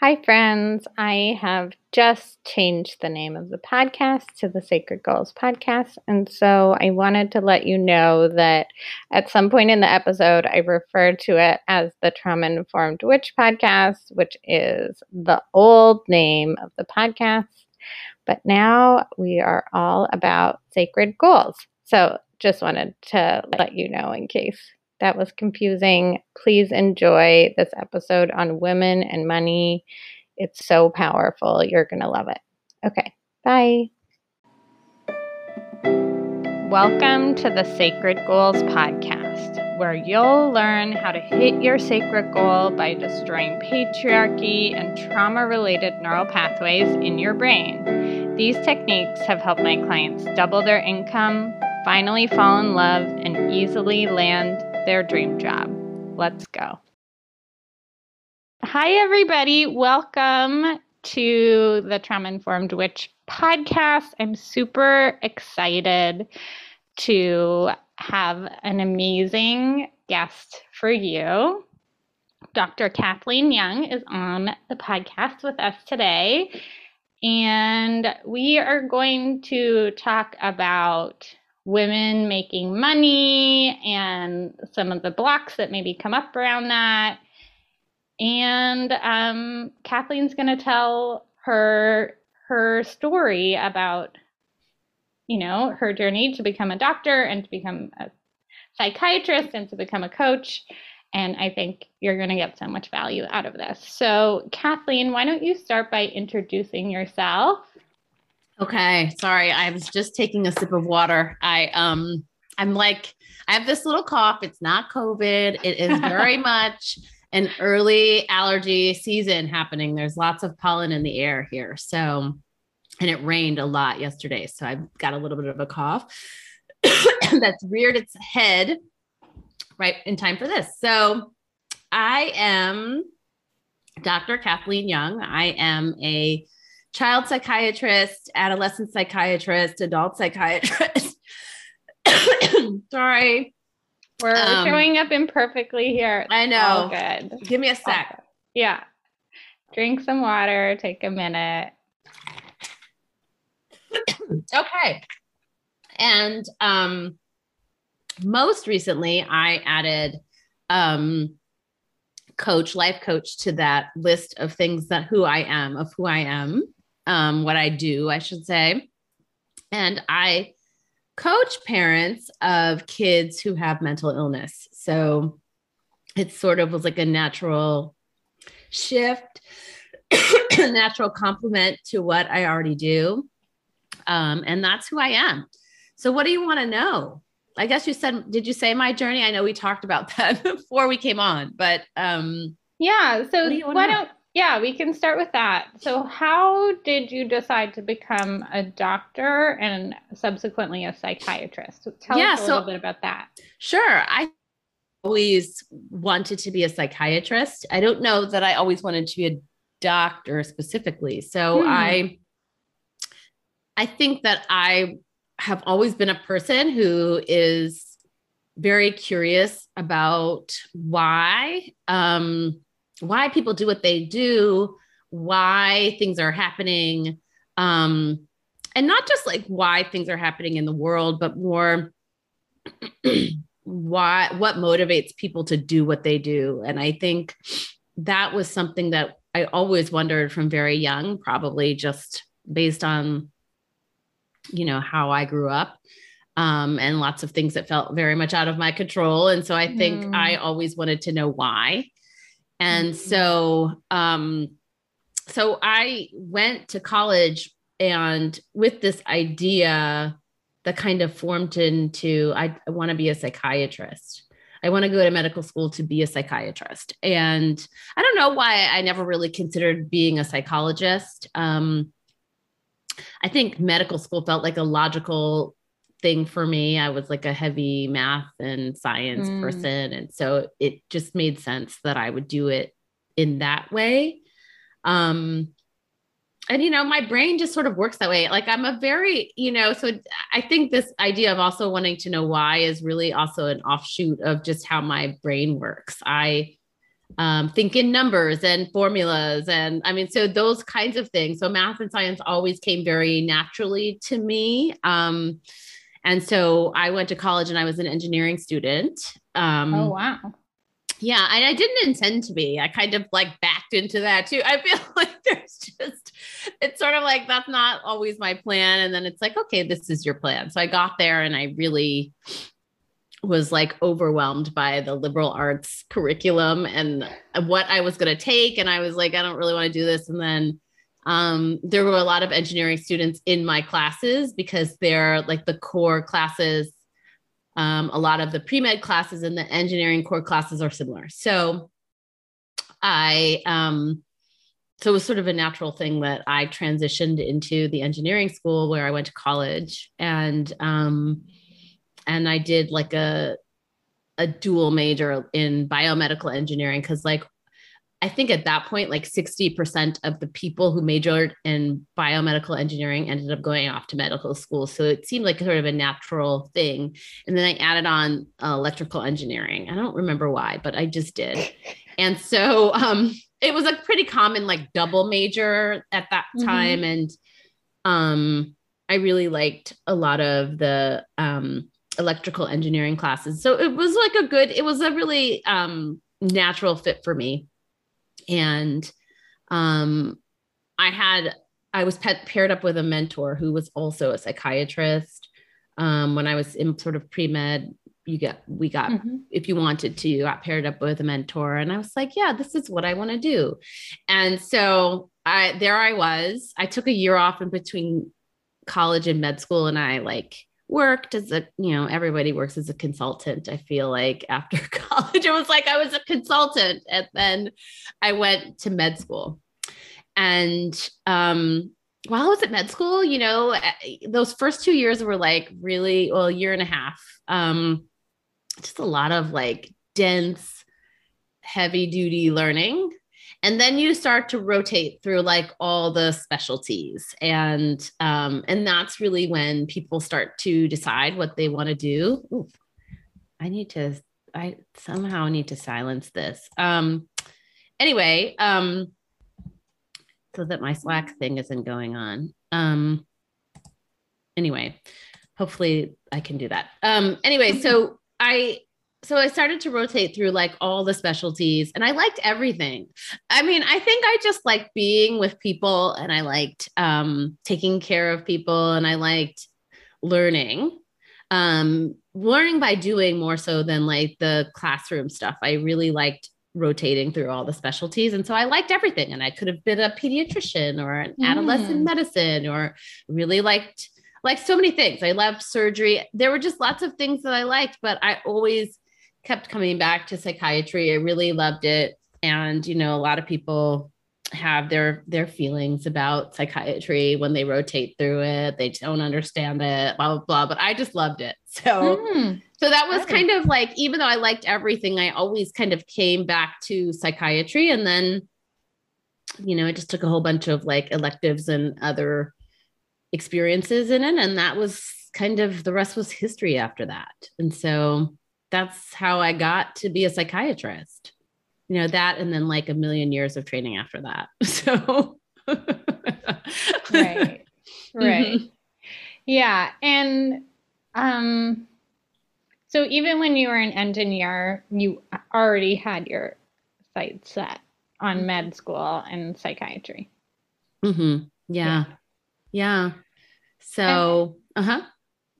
Hi, friends. I have just changed the name of the podcast to the Sacred Goals Podcast. And so I wanted to let you know that at some point in the episode, I referred to it as the Trauma Informed Witch Podcast, which is the old name of the podcast. But now we are all about sacred goals. So just wanted to let you know in case that was confusing. Please enjoy this episode on women and money. It's so powerful. You're going to love it. Okay, bye. Welcome to the Sacred Goals Podcast, where you'll learn how to hit your sacred goal by destroying patriarchy and trauma related neural pathways in your brain. These techniques have helped my clients double their income, finally fall in love, and easily land their dream job. Let's go. Hi, everybody. Welcome to the Trauma Informed Witch podcast. I'm super excited to have an amazing guest for you. Dr. Kathleen Young is on the podcast with us today, and we are going to talk about women making money and some of the blocks that maybe come up around that. And um, Kathleen's going to tell her her story about, you know, her journey to become a doctor and to become a psychiatrist and to become a coach. And I think you're going to get so much value out of this. So, Kathleen, why don't you start by introducing yourself? Okay, sorry. I was just taking a sip of water. I um I'm like I have this little cough. It's not COVID. It is very much an early allergy season happening. There's lots of pollen in the air here. So and it rained a lot yesterday. So I've got a little bit of a cough that's reared its head right in time for this. So I am Dr. Kathleen Young. I am a child psychiatrist, adolescent psychiatrist, adult psychiatrist. Sorry. We're um, showing up imperfectly here. I know. good. Give me a sec. Yeah. Drink some water, take a minute. okay. And um most recently I added um coach, life coach to that list of things that who I am, of who I am um, what I do, I should say. And I coach parents of kids who have mental illness. So it sort of was like a natural shift, a natural complement to what I already do. Um, and that's who I am. So, what do you want to know? I guess you said, did you say my journey? I know we talked about that before we came on, but um, yeah. So, do why know? don't yeah, we can start with that. So, how did you decide to become a doctor and subsequently a psychiatrist? Tell yeah, us a so, little bit about that. Sure. I always wanted to be a psychiatrist. I don't know that I always wanted to be a doctor specifically. So, hmm. I I think that I have always been a person who is very curious about why um why people do what they do, why things are happening, um, and not just like why things are happening in the world, but more why what motivates people to do what they do. And I think that was something that I always wondered from very young, probably just based on you know how I grew up. Um, and lots of things that felt very much out of my control. And so I think mm. I always wanted to know why. And mm-hmm. so, um, so I went to college and with this idea that kind of formed into I, I want to be a psychiatrist. I want to go to medical school to be a psychiatrist. And I don't know why I never really considered being a psychologist. Um, I think medical school felt like a logical thing for me. I was like a heavy math and science mm. person. And so it just made sense that I would do it in that way. Um, and you know, my brain just sort of works that way. Like I'm a very, you know, so I think this idea of also wanting to know why is really also an offshoot of just how my brain works. I um, think in numbers and formulas. And I mean, so those kinds of things. So math and science always came very naturally to me. Um, and so I went to college and I was an engineering student. Um, oh, wow. Yeah, and I didn't intend to be. I kind of like backed into that too. I feel like there's just, it's sort of like that's not always my plan. And then it's like, okay, this is your plan. So I got there and I really was like overwhelmed by the liberal arts curriculum and what I was going to take. And I was like, I don't really want to do this. And then um, there were a lot of engineering students in my classes because they're like the core classes um, a lot of the pre med classes and the engineering core classes are similar. So I, um, so it was sort of a natural thing that I transitioned into the engineering school where I went to college and, um, and I did like a, a dual major in biomedical engineering because like I think at that point, like 60% of the people who majored in biomedical engineering ended up going off to medical school. So it seemed like sort of a natural thing. And then I added on uh, electrical engineering. I don't remember why, but I just did. And so um, it was a pretty common like double major at that mm-hmm. time. Mm-hmm. And um, I really liked a lot of the um, electrical engineering classes. So it was like a good, it was a really um, natural fit for me and um, I had I was pet, paired up with a mentor who was also a psychiatrist. Um, when I was in sort of pre med, you get we got mm-hmm. if you wanted to, you got paired up with a mentor, and I was like, yeah, this is what I want to do. And so I there I was. I took a year off in between college and med school, and I like worked as a you know everybody works as a consultant i feel like after college. It was like i was a consultant and then i went to med school. And um while i was at med school you know eh, those first two years were like really well year and a half um just a lot of like dense heavy duty learning and then you start to rotate through like all the specialties. And um, and that's really when people start to decide what they want to do. Ooh, i need to i somehow need to silence this. Um anyway um so that my slack thing isn't going on. Um anyway hopefully i can do that. Um anyway so i so I started to rotate through like all the specialties and I liked everything. I mean, I think I just liked being with people and I liked um, taking care of people and I liked learning. Um, learning by doing more so than like the classroom stuff. I really liked rotating through all the specialties. And so I liked everything. And I could have been a pediatrician or an mm. adolescent medicine or really liked like so many things. I loved surgery. There were just lots of things that I liked, but I always kept coming back to psychiatry. I really loved it. And, you know, a lot of people have their their feelings about psychiatry when they rotate through it. They don't understand it, blah blah blah. But I just loved it. So mm. so that was kind of like even though I liked everything, I always kind of came back to psychiatry. And then, you know, I just took a whole bunch of like electives and other experiences in it. And that was kind of the rest was history after that. And so that's how I got to be a psychiatrist. You know, that and then like a million years of training after that. So right. Right. Mm-hmm. Yeah. And um so even when you were an engineer, you already had your sights set on mm-hmm. med school and psychiatry. Mm-hmm. Yeah. Yeah. yeah. So, uh huh.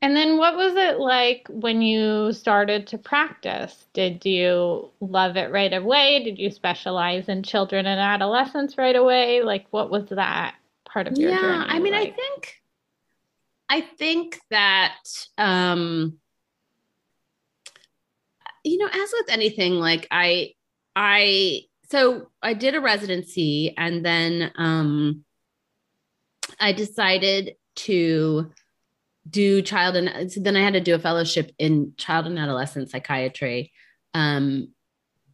And then what was it like when you started to practice? Did you love it right away? Did you specialize in children and adolescents right away? Like what was that part of your yeah, journey? I mean, like? I think I think that um you know, as with anything, like I I so I did a residency and then um I decided to do child and so then I had to do a fellowship in child and adolescent psychiatry. Um,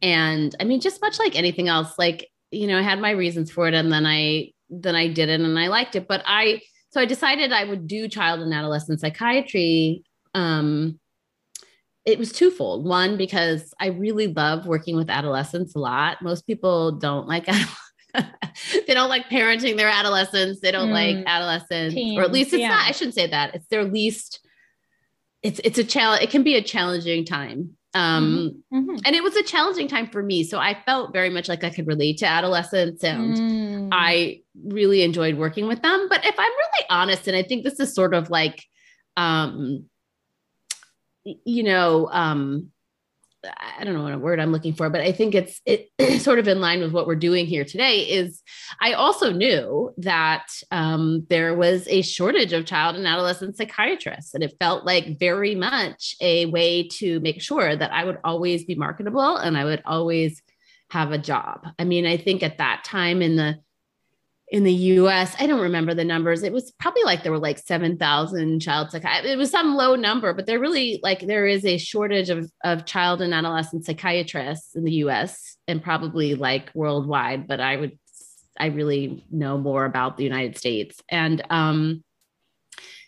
and I mean, just much like anything else, like, you know, I had my reasons for it and then I, then I did it and I liked it. But I, so I decided I would do child and adolescent psychiatry, um, it was twofold. One, because I really love working with adolescents a lot. Most people don't like they don't like parenting their adolescents. They don't mm. like adolescents, Teens, or at least it's yeah. not. I shouldn't say that. It's their least. It's it's a challenge. It can be a challenging time. Um, mm-hmm. mm-hmm. and it was a challenging time for me. So I felt very much like I could relate to adolescents, and mm. I really enjoyed working with them. But if I'm really honest, and I think this is sort of like um, you know, um, I don't know what a word I'm looking for, but I think it's it sort of in line with what we're doing here today. Is I also knew that um, there was a shortage of child and adolescent psychiatrists, and it felt like very much a way to make sure that I would always be marketable and I would always have a job. I mean, I think at that time in the in the US, I don't remember the numbers. It was probably like there were like 7,000 child psychiatrists. It was some low number, but there really like there is a shortage of, of child and adolescent psychiatrists in the US and probably like worldwide, but I would, I really know more about the United States. And, um,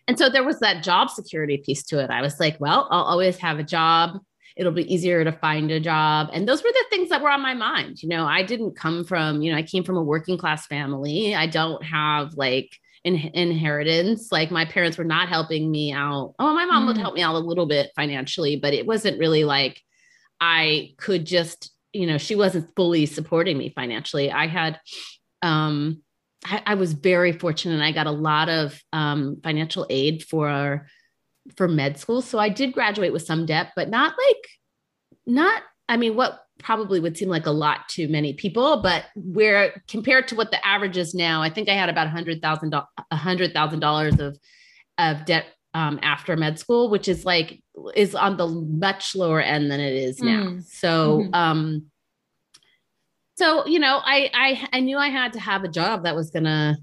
and so there was that job security piece to it. I was like, well, I'll always have a job it'll be easier to find a job. And those were the things that were on my mind. You know, I didn't come from, you know, I came from a working class family. I don't have like in, inheritance. Like my parents were not helping me out. Oh, my mom mm. would help me out a little bit financially, but it wasn't really like I could just, you know, she wasn't fully supporting me financially. I had, um, I, I was very fortunate. I got a lot of um, financial aid for for med school. So I did graduate with some debt, but not like, not, I mean, what probably would seem like a lot to many people, but where compared to what the average is now, I think I had about a hundred thousand, a hundred thousand dollars of, of debt um, after med school, which is like, is on the much lower end than it is now. Mm. So, mm-hmm. um, so, you know, I, I, I knew I had to have a job that was going to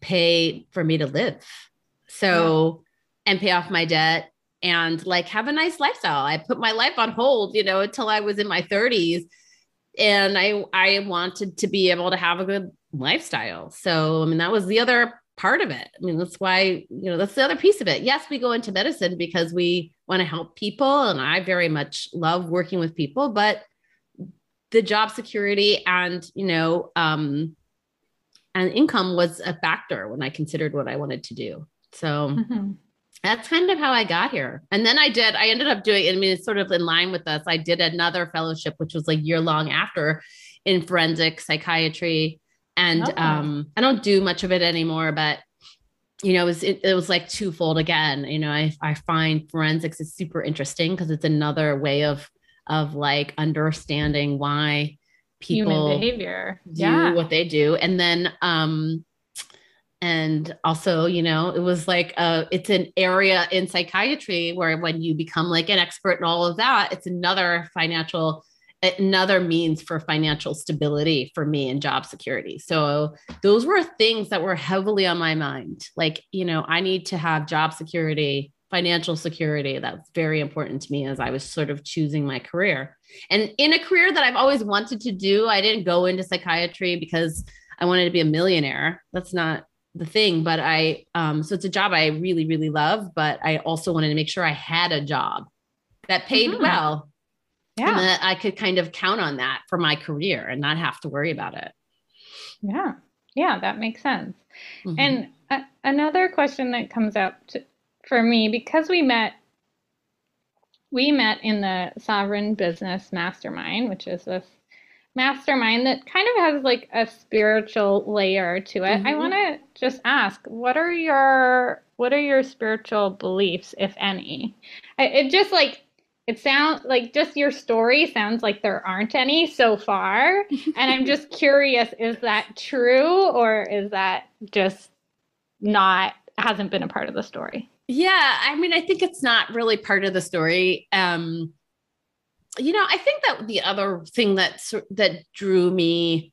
pay for me to live. So, and pay off my debt and like have a nice lifestyle. I put my life on hold, you know, until I was in my 30s and I I wanted to be able to have a good lifestyle. So, I mean, that was the other part of it. I mean, that's why, you know, that's the other piece of it. Yes, we go into medicine because we want to help people and I very much love working with people, but the job security and, you know, um and income was a factor when I considered what I wanted to do. So, mm-hmm that's kind of how I got here. And then I did, I ended up doing, I mean, it's sort of in line with us. I did another fellowship, which was like year long after in forensic psychiatry. And oh. um, I don't do much of it anymore, but you know, it was, it, it was like twofold again. You know, I, I find forensics is super interesting because it's another way of, of like understanding why people Human behavior do yeah. what they do. And then, um, and also you know it was like uh it's an area in psychiatry where when you become like an expert in all of that it's another financial another means for financial stability for me and job security. So those were things that were heavily on my mind. Like you know i need to have job security financial security that's very important to me as i was sort of choosing my career. And in a career that i've always wanted to do i didn't go into psychiatry because i wanted to be a millionaire. That's not the thing but i um so it's a job i really really love but i also wanted to make sure i had a job that paid mm-hmm. well. Yeah. and that i could kind of count on that for my career and not have to worry about it. Yeah. Yeah that makes sense. Mm-hmm. and uh, another question that comes up to, for me because we met we met in the sovereign business mastermind which is this mastermind that kind of has like a spiritual layer to it. Mm-hmm. I want to just ask, what are your what are your spiritual beliefs, if any? It just like it sounds like just your story sounds like there aren't any so far, and I'm just curious: is that true, or is that just not hasn't been a part of the story? Yeah, I mean, I think it's not really part of the story. Um, you know, I think that the other thing that that drew me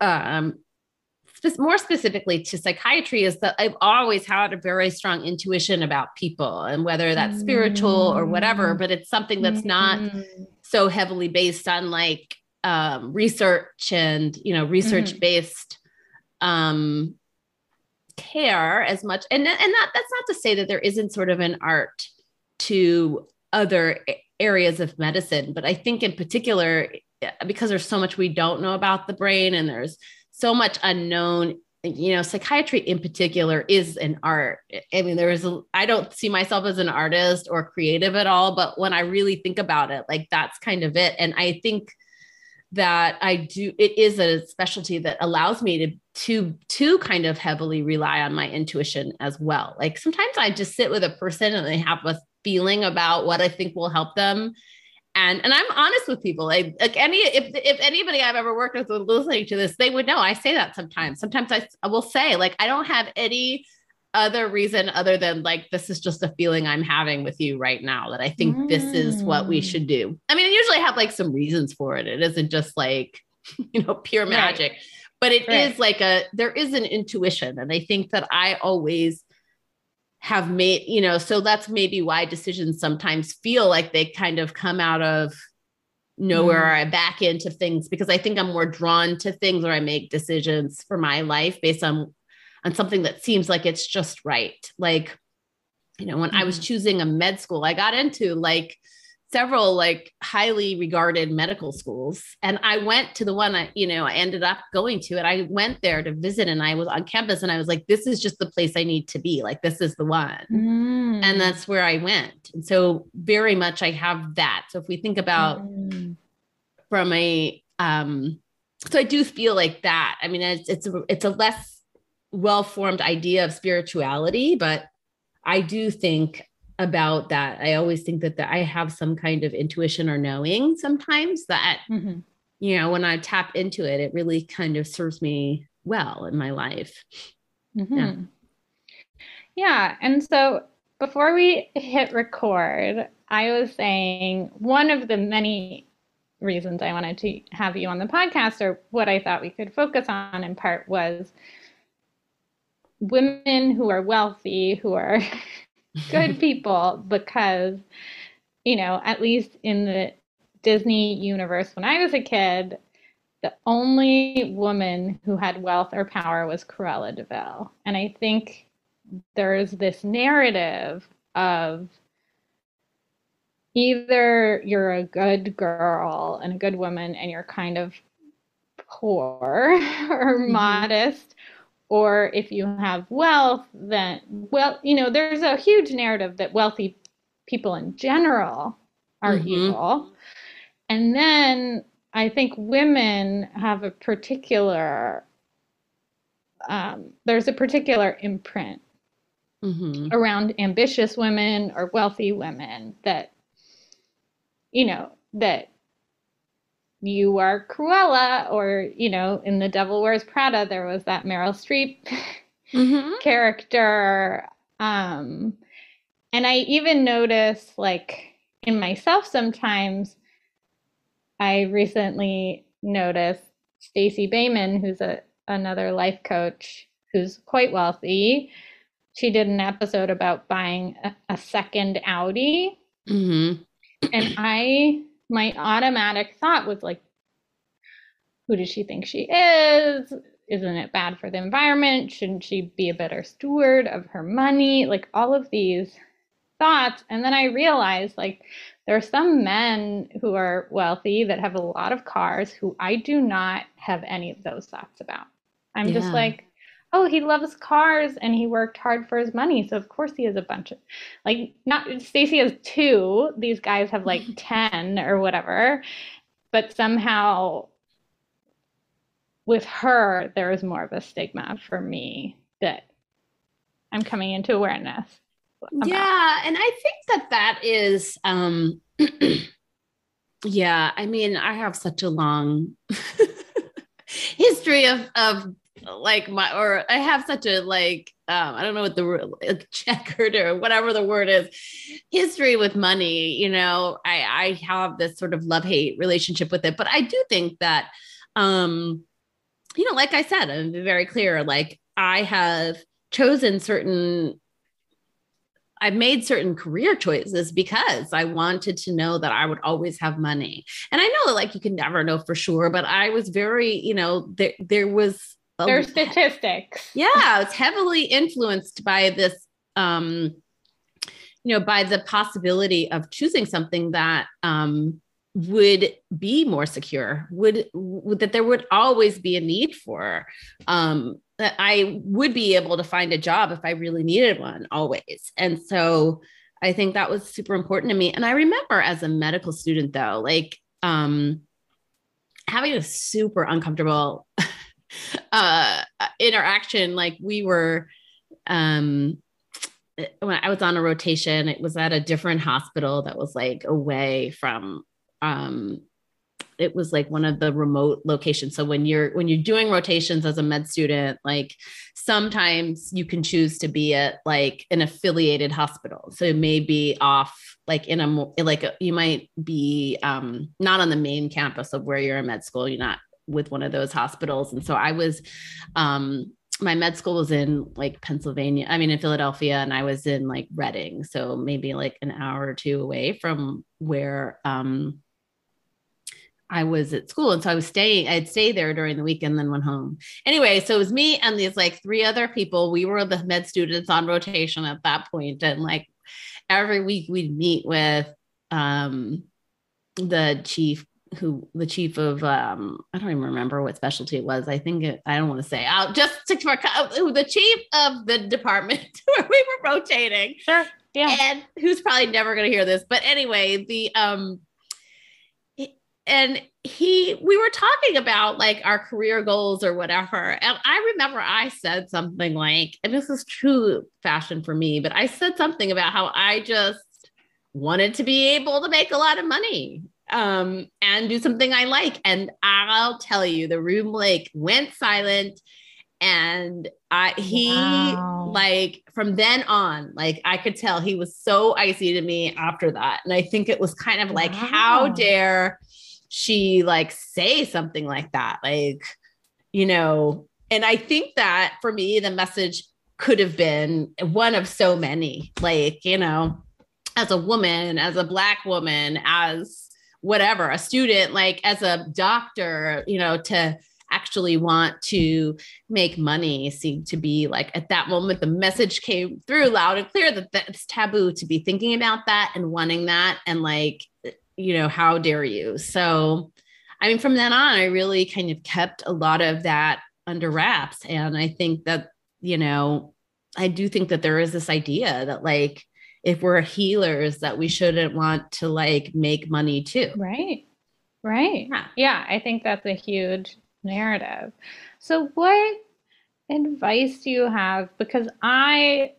um more specifically to psychiatry is that I've always had a very strong intuition about people and whether that's mm. spiritual or whatever, but it's something that's not mm. so heavily based on like um, research and, you know, research based mm. um, care as much. And, and that, that's not to say that there isn't sort of an art to other areas of medicine. But I think in particular, eh, because there's so much we don't know about the brain and there's so much unknown you know psychiatry in particular is an art i mean there is a i don't see myself as an artist or creative at all but when i really think about it like that's kind of it and i think that i do it is a specialty that allows me to to to kind of heavily rely on my intuition as well like sometimes i just sit with a person and they have a feeling about what i think will help them and and I'm honest with people. Like, like any if if anybody I've ever worked with was listening to this, they would know I say that sometimes. Sometimes I, I will say like I don't have any other reason other than like this is just a feeling I'm having with you right now that I think mm. this is what we mm. should do. I mean, I usually have like some reasons for it. It isn't just like you know pure magic, right. but it right. is like a there is an intuition, and I think that I always have made, you know, so that's maybe why decisions sometimes feel like they kind of come out of nowhere mm. I back into things because I think I'm more drawn to things where I make decisions for my life based on on something that seems like it's just right. Like, you know, when mm. I was mm. choosing a med school, I got into like several like highly regarded medical schools and i went to the one i you know i ended up going to and i went there to visit and i was on campus and i was like this is just the place i need to be like this is the one mm. and that's where i went and so very much i have that so if we think about mm. from a um so i do feel like that i mean it's it's a, it's a less well formed idea of spirituality but i do think about that. I always think that the, I have some kind of intuition or knowing sometimes that, mm-hmm. you know, when I tap into it, it really kind of serves me well in my life. Mm-hmm. Yeah. Yeah. And so before we hit record, I was saying one of the many reasons I wanted to have you on the podcast, or what I thought we could focus on in part, was women who are wealthy, who are good people because, you know, at least in the Disney universe, when I was a kid, the only woman who had wealth or power was Cruella de Vil. And I think there's this narrative of either you're a good girl and a good woman and you're kind of poor or mm-hmm. modest or if you have wealth, then, well, you know, there's a huge narrative that wealthy people in general are mm-hmm. evil. And then I think women have a particular, um, there's a particular imprint mm-hmm. around ambitious women or wealthy women that, you know, that you are Cruella, or, you know, in The Devil Wears Prada, there was that Meryl Streep mm-hmm. character. Um, and I even notice, like, in myself sometimes, I recently noticed Stacey Boehman, who's a another life coach who's quite wealthy. She did an episode about buying a, a second Audi. Mm-hmm. And I my automatic thought was like, who does she think she is? Isn't it bad for the environment? Shouldn't she be a better steward of her money? Like all of these thoughts. And then I realized like there are some men who are wealthy that have a lot of cars who I do not have any of those thoughts about. I'm yeah. just like, oh, he loves cars and he worked hard for his money. So of course he has a bunch of like not Stacey has two. These guys have like 10 or whatever. But somehow with her, there is more of a stigma for me that I'm coming into awareness. About. Yeah. And I think that that is, um, yeah, I mean, I have such a long history of, of like my or I have such a like um, I don't know what the like checkered or whatever the word is history with money. You know, I I have this sort of love hate relationship with it, but I do think that um, you know, like I said, I'm very clear. Like I have chosen certain I've made certain career choices because I wanted to know that I would always have money. And I know like you can never know for sure, but I was very, you know, there there was their statistics. Yeah, it's heavily influenced by this um you know, by the possibility of choosing something that um, would be more secure, would, would that there would always be a need for um, that I would be able to find a job if I really needed one always. And so I think that was super important to me. And I remember as a medical student though, like um, having a super uncomfortable uh, interaction. Like we were, um, when I was on a rotation, it was at a different hospital that was like away from um it was like one of the remote locations so when you're when you're doing rotations as a med student like sometimes you can choose to be at like an affiliated hospital so it may be off like in a like a, you might be um not on the main campus of where you're in med school you're not with one of those hospitals and so i was um my med school was in like Pennsylvania, I mean, in Philadelphia, and I was in like Reading. So maybe like an hour or two away from where um, I was at school. And so I was staying, I'd stay there during the weekend, then went home. Anyway, so it was me and these like three other people. We were the med students on rotation at that point, And like every week we'd meet with um, the chief who the chief of um I don't even remember what specialty it was. I think it, I don't want to say. I'll just stick to our who the chief of the department where we were rotating. Sure. Yeah. And who's probably never going to hear this, but anyway, the um and he we were talking about like our career goals or whatever and i remember i said something like and this is true fashion for me but i said something about how i just wanted to be able to make a lot of money um, and do something i like and i'll tell you the room like went silent and I he wow. like from then on, like I could tell he was so icy to me after that. And I think it was kind of like, wow. how dare she like say something like that like you know and i think that for me the message could have been one of so many like you know as a woman as a black woman as whatever a student like as a doctor you know to actually want to make money seemed to be like at that moment the message came through loud and clear that that's taboo to be thinking about that and wanting that and like you know, how dare you? So, I mean, from then on, I really kind of kept a lot of that under wraps. And I think that, you know, I do think that there is this idea that, like, if we're healers, that we shouldn't want to like make money too. Right. Right. Yeah. yeah I think that's a huge narrative. So, what advice do you have? Because I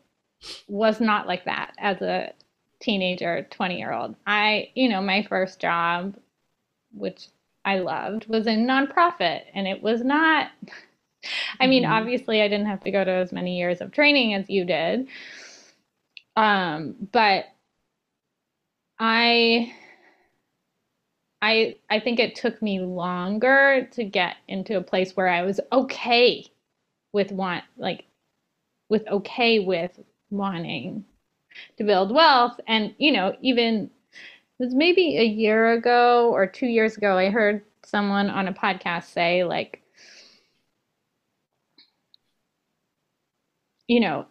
was not like that as a teenager, 20 year old. I, you know, my first job, which I loved, was in nonprofit. And it was not, I mean, mm-hmm. obviously, I didn't have to go to as many years of training as you did. Um, but I, I, I think it took me longer to get into a place where I was okay with want, like, with okay with wanting to build wealth. And, you know, even it was maybe a year ago or two years ago, I heard someone on a podcast say, like, you know,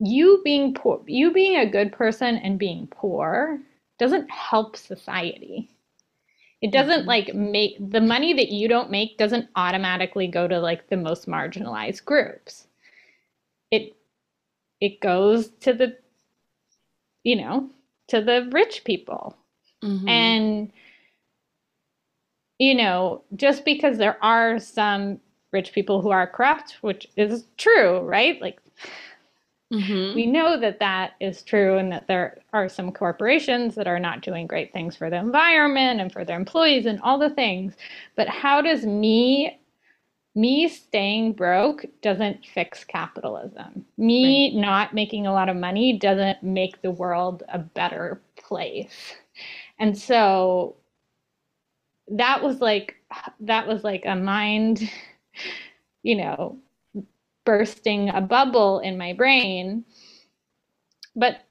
you being poor, you being a good person and being poor doesn't help society. It doesn't mm-hmm. like make the money that you don't make doesn't automatically go to like the most marginalized groups. It it goes to the you know to the rich people mm-hmm. and you know just because there are some rich people who are corrupt which is true right like mm-hmm. we know that that is true and that there are some corporations that are not doing great things for the environment and for their employees and all the things but how does me me staying broke doesn't fix capitalism. Me right. not making a lot of money doesn't make the world a better place. And so that was like that was like a mind, you know, bursting a bubble in my brain. But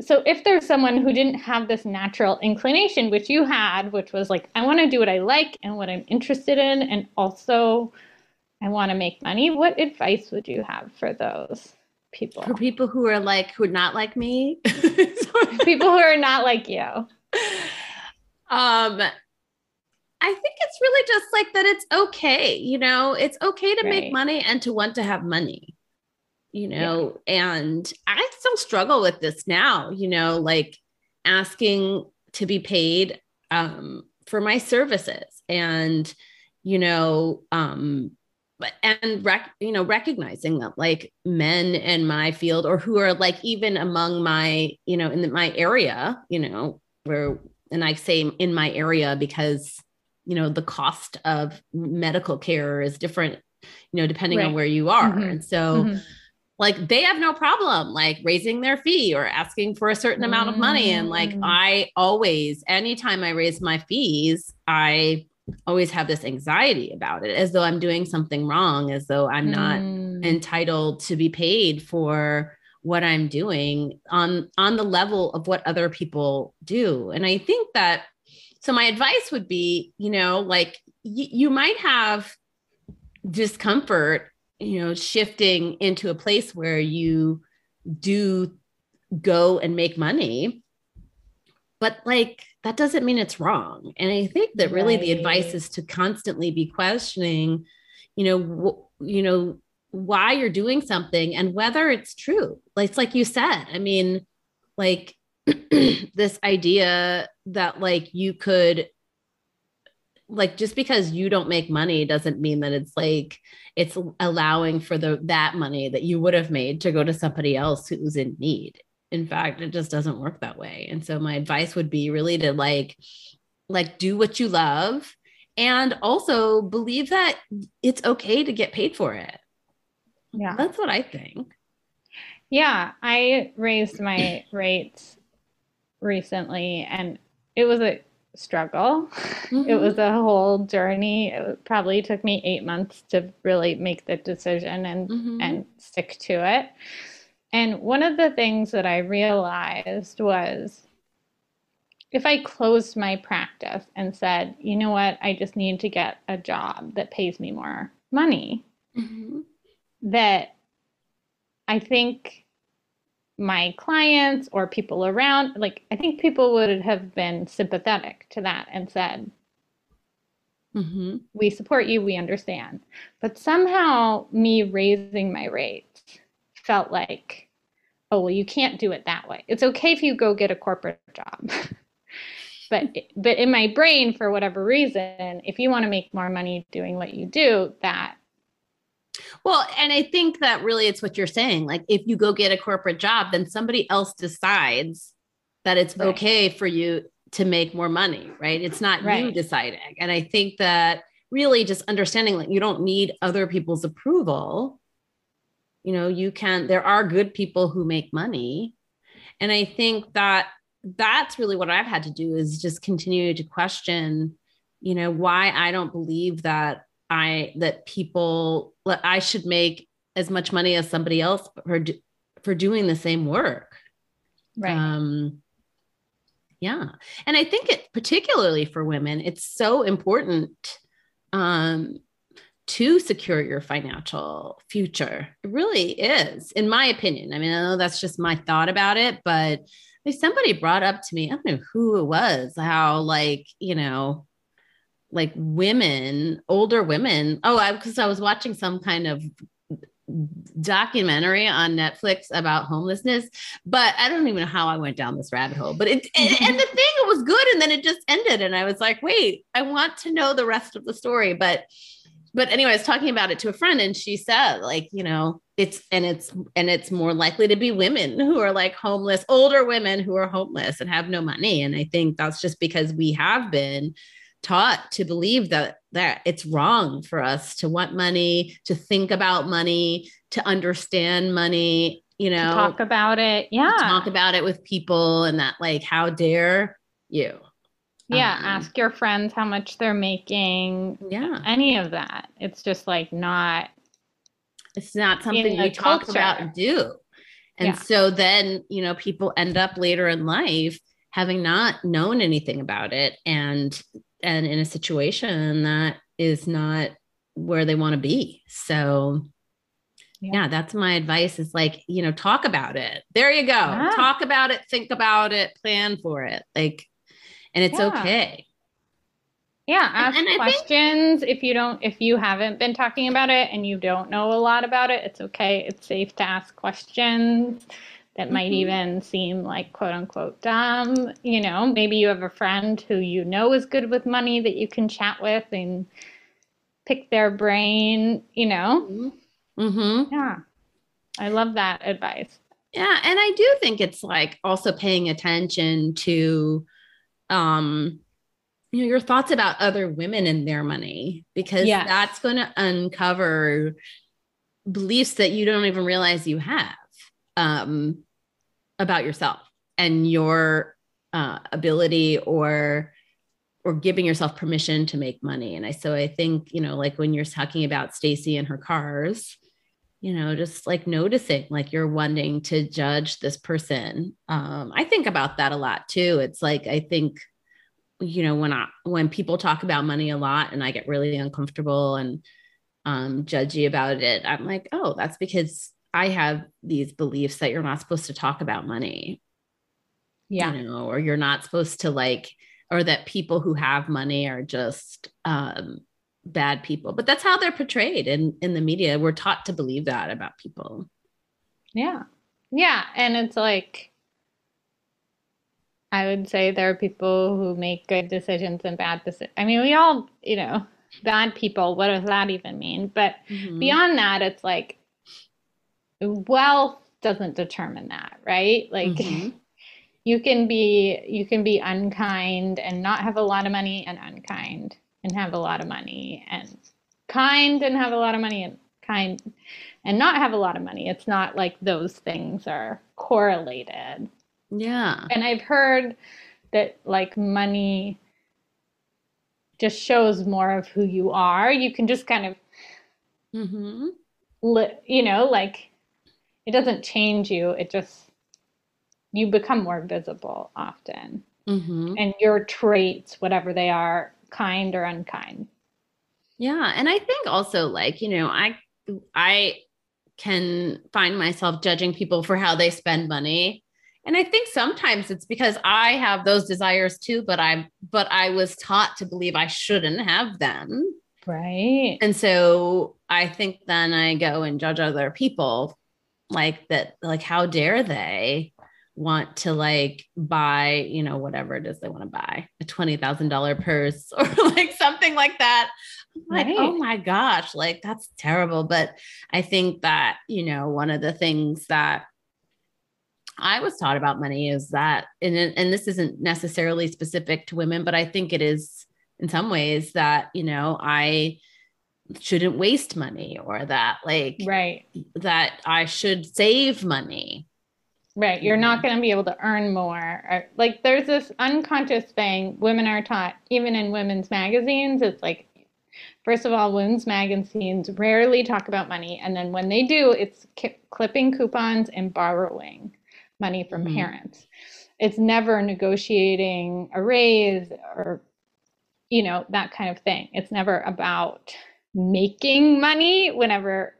so if there's someone who didn't have this natural inclination which you had which was like i want to do what i like and what i'm interested in and also i want to make money what advice would you have for those people. For people who are like who are not like me. people who are not like you. Um I think it's really just like that it's okay, you know, it's okay to right. make money and to want to have money. You know, yeah. and I still struggle with this now, you know, like asking to be paid um for my services and you know um and rec- you know recognizing that like men in my field or who are like even among my you know in the, my area you know where and i say in my area because you know the cost of medical care is different you know depending right. on where you are mm-hmm. and so mm-hmm. like they have no problem like raising their fee or asking for a certain amount of money and like mm. i always anytime i raise my fees i always have this anxiety about it as though i'm doing something wrong as though i'm not mm. entitled to be paid for what i'm doing on on the level of what other people do and i think that so my advice would be you know like y- you might have discomfort you know shifting into a place where you do go and make money but like that doesn't mean it's wrong and i think that really right. the advice is to constantly be questioning you know wh- you know why you're doing something and whether it's true like it's like you said i mean like this idea that like you could like just because you don't make money doesn't mean that it's like it's allowing for the that money that you would have made to go to somebody else who's in need. In fact it just doesn't work that way. And so my advice would be really to like like do what you love and also believe that it's okay to get paid for it. Yeah. That's what i think. Yeah i raised my rates recently and it was a struggle mm-hmm. it was a whole journey it probably took me eight months to really make the decision and mm-hmm. and stick to it and one of the things that I realized was if I closed my practice and said, you know what, I just need to get a job that pays me more money, mm-hmm. that I think my clients or people around, like, I think people would have been sympathetic to that and said, mm-hmm. we support you, we understand. But somehow, me raising my rates felt like, oh, well, you can't do it that way. It's okay if you go get a corporate job. but but in my brain for whatever reason, if you want to make more money doing what you do, that well, and I think that really it's what you're saying. Like if you go get a corporate job, then somebody else decides that it's right. okay for you to make more money, right? It's not right. you deciding. And I think that really just understanding that you don't need other people's approval you know you can there are good people who make money and i think that that's really what i've had to do is just continue to question you know why i don't believe that i that people i should make as much money as somebody else for for doing the same work right um yeah and i think it particularly for women it's so important um to secure your financial future. It really is, in my opinion. I mean, I know that's just my thought about it, but if somebody brought up to me, I don't know who it was, how like, you know, like women, older women. Oh, I because I was watching some kind of documentary on Netflix about homelessness, but I don't even know how I went down this rabbit hole. But it and, and the thing it was good, and then it just ended, and I was like, wait, I want to know the rest of the story, but but anyway, I was talking about it to a friend and she said, like, you know, it's and it's and it's more likely to be women who are like homeless, older women who are homeless and have no money. And I think that's just because we have been taught to believe that that it's wrong for us to want money, to think about money, to understand money, you know, to talk about it. Yeah. Talk about it with people and that like how dare you? Yeah, um, ask your friends how much they're making. Yeah. Any of that. It's just like not it's not something you talk about and do. And yeah. so then, you know, people end up later in life having not known anything about it and and in a situation that is not where they want to be. So yeah. that's my advice is like, you know, talk about it. There you go. Yeah. Talk about it, think about it, plan for it. Like, and it's Yeah. okay. Yeah, ask and think- questions if you don't if you haven't been talking about it and you don't know a lot about it, it's okay. It's safe to ask questions that might Mhm. even seem like quote unquote dumb. You know, maybe you have a friend who you know is good with money that you can chat with and pick their brain, you know. Mm-hmm. Yeah. I love that advice. Yeah, and I do think it's like also paying attention to um you know your thoughts about other women and their money because Yes. that's going to uncover beliefs that you don't even realize you have um about yourself and your uh, ability or or giving yourself permission to make money. And i so i think you know like when you're talking about Stacey and her cars you know just like noticing like you're wanting to judge this person. Um i think about that a lot too. It's like i think you know when i when people talk about money a lot and i get really uncomfortable and um judgy about it i'm like oh that's because i have these beliefs that you're not supposed to talk about money Yeah. you know or you're not supposed to like or that people who have money are just um bad people but that's how they're portrayed in in the media we're taught to believe that about people Yeah. Yeah. And it's like, I would say there are people who make good decisions and bad decisions. I mean, we all, you know, bad people, what does that even mean? But Mhm. beyond that, it's like wealth doesn't determine that, right? Like Mhm. you can be you can be unkind and not have a lot of money and unkind and have a lot of money and kind and have a lot of money and kind and not have a lot of money. It's not like those things are correlated. yeah And I've heard that like money just shows more of who you are. You can just kind of mm-hmm. li- you know, like it doesn't change you. It just you become more visible often. hmm And your traits, whatever they are, kind or unkind. yeah and i think also like you know i i can find myself judging people for how they spend money and i think sometimes it's because i have those desires too but i'm but i was taught to believe i shouldn't have them Right. And so I think then I go and judge other people like that, like, how dare they want to like buy, you know, whatever it is they want to buy a $20,000 purse or like something like that. I'm like, oh my gosh, like that's terrible. But I think that, you know, one of the things that I was taught about money is that, and, and this isn't necessarily specific to women, but I think it is in some ways that, you know, I shouldn't waste money or that like Right. that I should save money. Right. You're not going to be able to earn more. Or, like, there's this unconscious thing women are taught, even in women's magazines. It's like, first of all, women's magazines rarely talk about money. And then when they do, it's ki- clipping coupons and borrowing money from Mhm. parents. It's never negotiating a raise or, you know, that kind of thing. It's never about making money whenever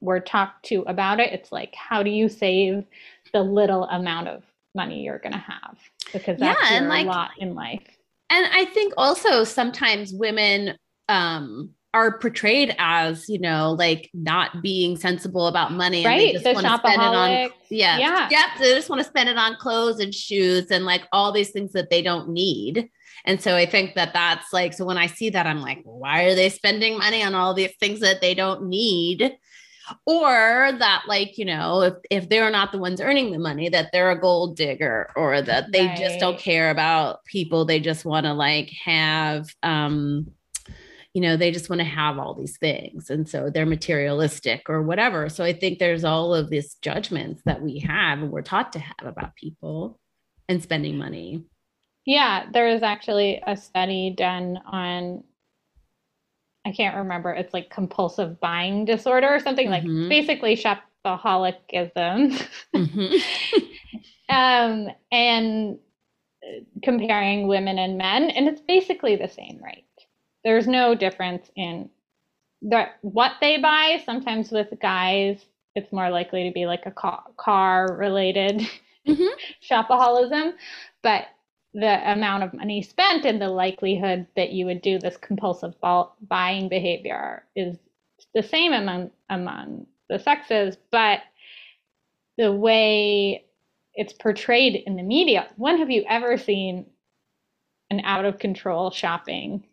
we're talked to about it. It's like, how do you save the little amount of money you're going to have? Because that's Yeah, and like- lot in life. And I think also sometimes women um are portrayed as, you know, like not being sensible about money and Right, they just the want to spend it on yeah. Yeah. Yep. They just want to spend it on clothes and shoes and like all these things that they don't need. And so I think that that's like, so when I see that, I'm like, why are they spending money on all these things that they don't need? Or that, like, you know, if, if they're not the ones earning the money, that they're a gold digger or that they just don't care about people. They just want to like have, um, you know, they just want to have all these things. And so they're materialistic or whatever. So I think there's all of these judgments that we have and we're taught to have about people and spending money. Yeah, there was actually a study done on, I can't remember, it's like compulsive buying disorder or something like Mhm. basically shopaholicism. Mhm. um, and uh, comparing women and men, and it's basically the same rate. There's no difference in the what they buy. Sometimes with guys, it's more likely to be like a car, car related mm-hmm. shopaholism, but the amount of money spent and the likelihood that you would do this compulsive buying behavior is the same among among the sexes, but the way it's portrayed in the media. When have you ever seen an out of control shopping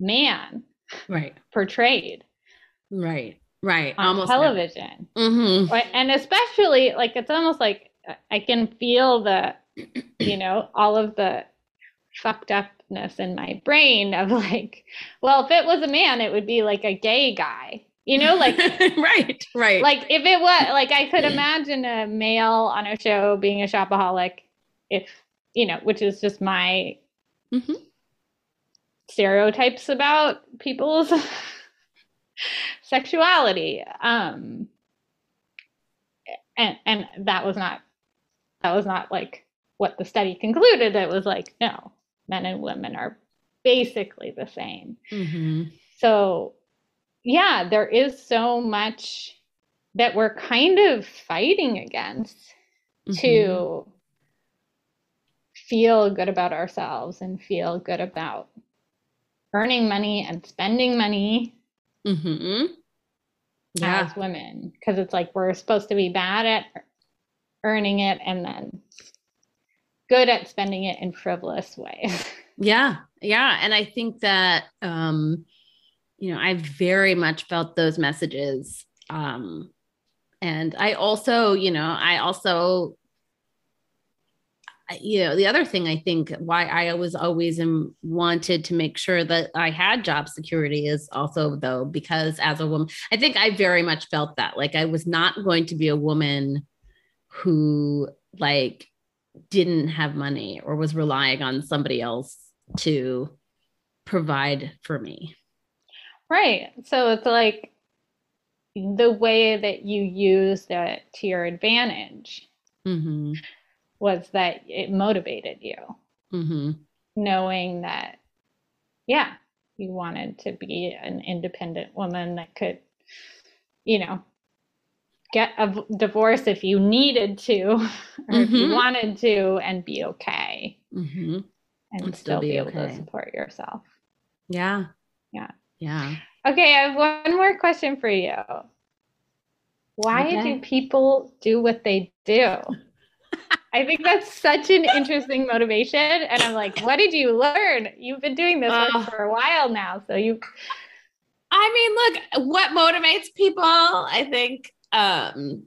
man right portrayed right right on almost television mm-hmm. and especially like it's almost like i can feel the you know all of the fucked upness in my brain of like well if it was a man it would be like a gay guy you know like right right like if it was like i could imagine a male on a show being a shopaholic if you know which is just my mm-hmm. stereotypes about people's sexuality um and and that was not that was not like what the study concluded it was like no men and women are basically the same mm-hmm. so yeah there is so much that we're kind of fighting against mm-hmm. to feel good about ourselves and feel good about earning money and spending money mm-hmm. yeah. as women because it's like we're supposed to be bad at earning it and then good at spending it in frivolous ways. Yeah yeah and i think that um you know i very much felt those messages um and i also you know i also you know the other thing i think why i was always wanted to make sure that i had job security is also though because as a woman i think i very much felt that like i was not going to be a woman who like didn't have money or was relying on somebody else to provide for me right so it's like the way that you use that to your advantage mm-hmm was that it motivated you. Mm-hmm. Knowing that, yeah, you wanted to be an independent woman that could, you know, get a divorce if you needed to or mm-hmm. if you mm-hmm. wanted to and be okay. Mm-hmm. And, and, still, be, be able okay. to support yourself. Yeah. Yeah. Yeah. Okay, I have one more question for you. Why okay. do people do what they do? I think that's such an interesting motivation. And I'm like, what did you learn? You've been doing this uh, for a while now. So you I mean, look, what motivates people, I think um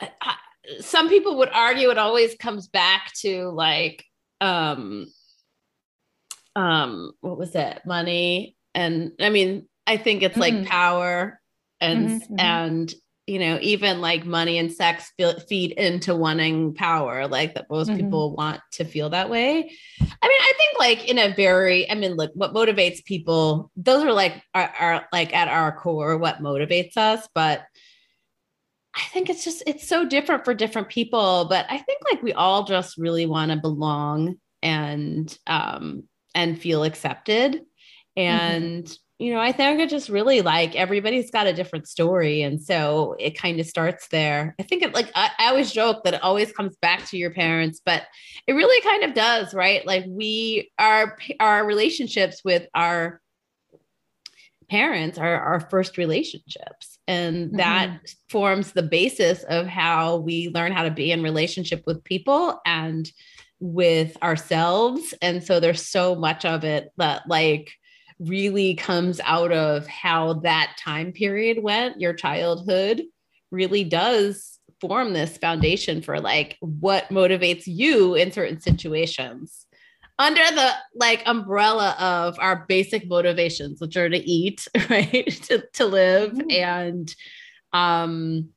I, some people would argue it always comes back to like um um what was it? Money and I mean, I think it's mm-hmm. like power and mm-hmm, mm-hmm. and you know, even like money and sex feed into wanting power, like that most mm-hmm. people want to feel that way. I mean, I think like in a very, I mean, look, what motivates people, those are like, are, are like at our core, what motivates us. But I think it's just, it's so different for different people. But I think like we all just really want to belong and, um, and feel accepted. Mm-hmm. And, mm-hmm you know, I think I just really like everybody's got a different story. And so it kind of starts there. I think it like, I, I, always joke that it always comes back to your parents, but it really kind of does, right? Like we, our, our relationships with our parents are our first relationships. And mm-hmm. that forms the basis of how we learn how to be in relationship with people and with ourselves. And so there's so much of it that like, really comes out of how that time period went, your childhood really does form this foundation for like what motivates you in certain situations under the like umbrella of our basic motivations which are to eat right to, to live mm-hmm. and um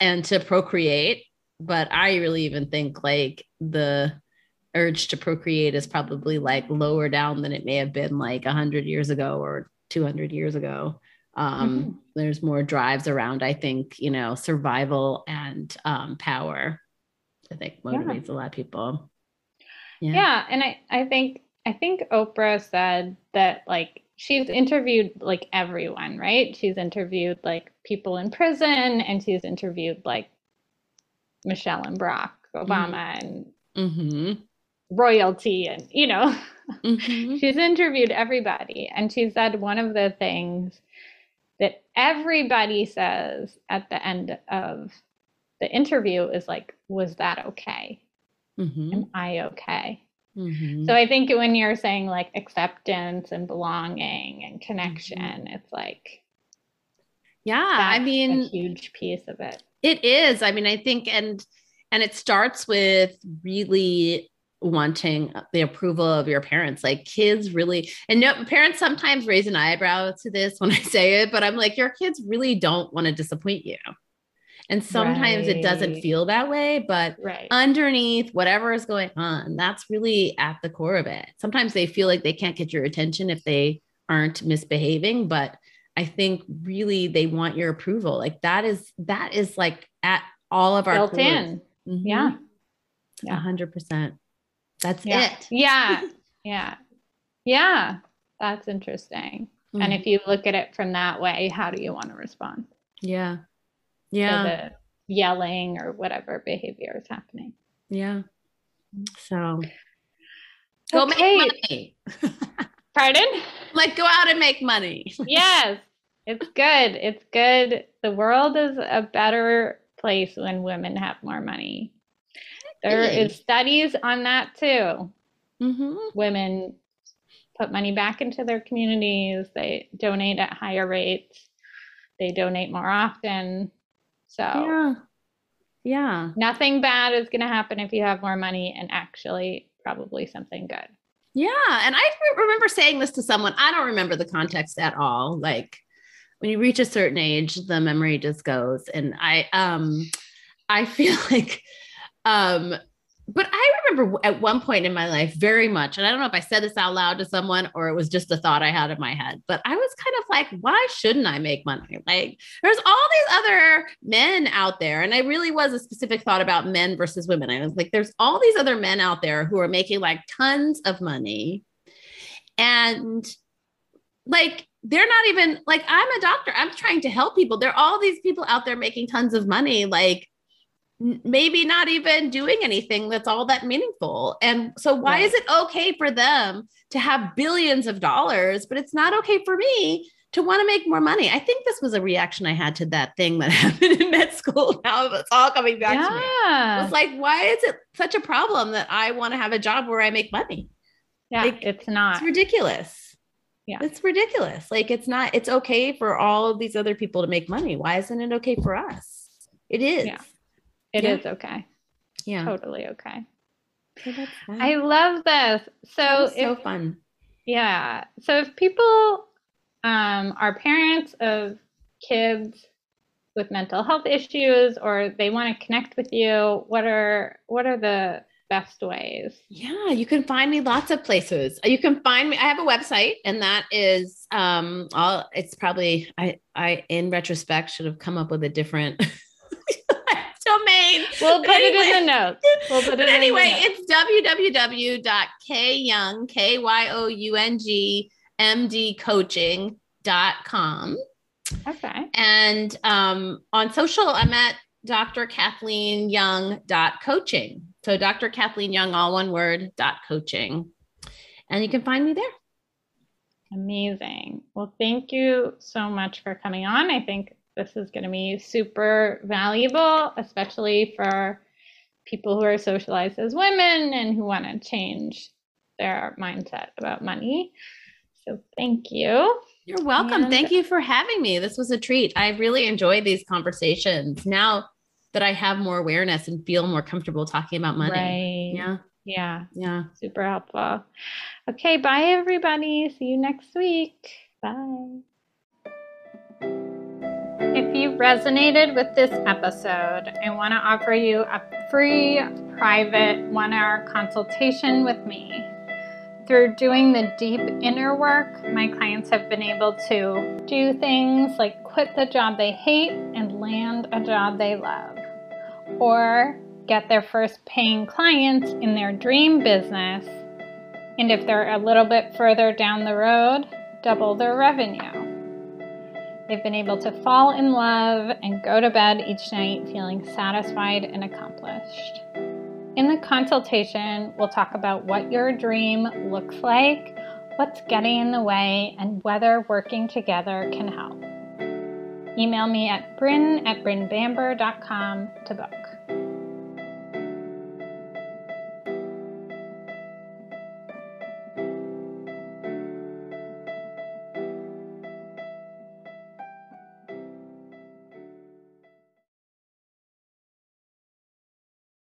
and to procreate but i really even think like the urge to procreate is probably like lower down than it may have been like 100 years ago or 200 years ago um, mm-hmm. there's more drives around i think you know survival and um, power i think motivates yeah. a lot of people yeah. yeah and i i think i think oprah said that like she's interviewed like everyone, right? She's interviewed like people in prison and she's interviewed like Michelle and Barack Obama mm-hmm. and mm-hmm. royalty and you know mm-hmm. she's interviewed everybody and she said one of the things that everybody says at the end of the interview is like was that okay mm-hmm. am i okay mm-hmm. so i think when you're saying like acceptance and belonging and connection mm-hmm. it's like yeah i mean huge piece of it it is i mean i think and and it starts with really wanting the approval of your parents like kids really and no parents sometimes raise an eyebrow to this when i say it but i'm like your kids really don't want to disappoint you and sometimes right. it doesn't feel that way but right. underneath whatever is going on that's really at the core of it sometimes they feel like they can't get your attention if they aren't misbehaving but i think really they want your approval like that is that is like at all of our built cores. in mm-hmm. yeah yeah 100% that's yeah. it. Yeah. Yeah. Yeah. That's interesting. Mm-hmm. And if you look at it from that way, how do you want to respond? Yeah. Yeah. the yelling or whatever behavior is happening. Yeah. So go okay. make money. Pardon? Like go out and make money. yes. It's good. It's good. The world is a better place when women have more money. There is studies on that too. Mm-hmm. Women put money back into their communities. They donate at higher rates. They donate more often. So yeah, yeah. Nothing bad is going to happen if you have more money, and actually, probably something good. Yeah, and I remember saying this to someone. I don't remember the context at all. Like when you reach a certain age, the memory just goes. And I, um, I feel like um, but I remember at one point in my life very much, and I don't know if I said this out loud to someone or it was just a thought I had in my head, but I was kind of like, why shouldn't I make money? Like, there's all these other men out there. And I really was a specific thought about men versus women. I was like, there's all these other men out there who are making like tons of money. And like, they're not even like, I'm a doctor, I'm trying to help people. There are all these people out there making tons of money. Like, maybe not even doing anything that's all that meaningful. And so, why right. is it okay for them to have billions of dollars, but it's not okay for me to want to make more money? I think this was a reaction I had to that thing that happened in med school. Now it's all coming back yeah. to me. It's like, why is it such a problem that I want to have a job where I make money? Yeah, like, it's not. It's ridiculous. Yeah. It's ridiculous. Like it's not, it's okay for all of these other people to make money. Why isn't it okay for us? It is. Yeah. It yeah. is okay. Yeah. Totally okay. I love this. So so fun. Yeah. So if people um, are parents of kids with mental health issues or they want to connect with you, what are what are the best ways? Yeah, you can find me lots of places. You can find me. I have a website, and that is um, all. It's probably I. I in retrospect should have come up with a different We'll put it in the notes. We'll put it anyway, it's www.kyoung, K-Y-O-U-N-G, mdcoaching.com. Okay. And um, on social, I'm at Dr. Kathleen Young dot coaching. So Dr. Kathleen Young, all one word, dot coaching. And you can find me there. Amazing. Well, thank you so much for coming on. I think this is going to be super valuable, especially for people who are socialized as women and who want to change their mindset about money. So thank you. You're welcome. And thank you for having me. This was a treat. I really enjoyed these conversations. Now that I have more awareness and feel more comfortable talking about money. Right. Yeah. Yeah. Yeah. Super helpful. Okay. Bye, everybody. See you next week. Bye. If you resonated with this episode, I want to offer you a free private one hour consultation with me. Through doing the deep inner work, my clients have been able to do things like quit the job they hate and land a job they love, or get their first paying clients in their dream business. And if they're a little bit further down the road, double their revenue. They've been able to fall in love and go to bed each night feeling satisfied and accomplished. In the consultation, we'll talk about what your dream looks like, what's getting in the way, and whether working together can help. Email me at bryn at brynbamber.com to book.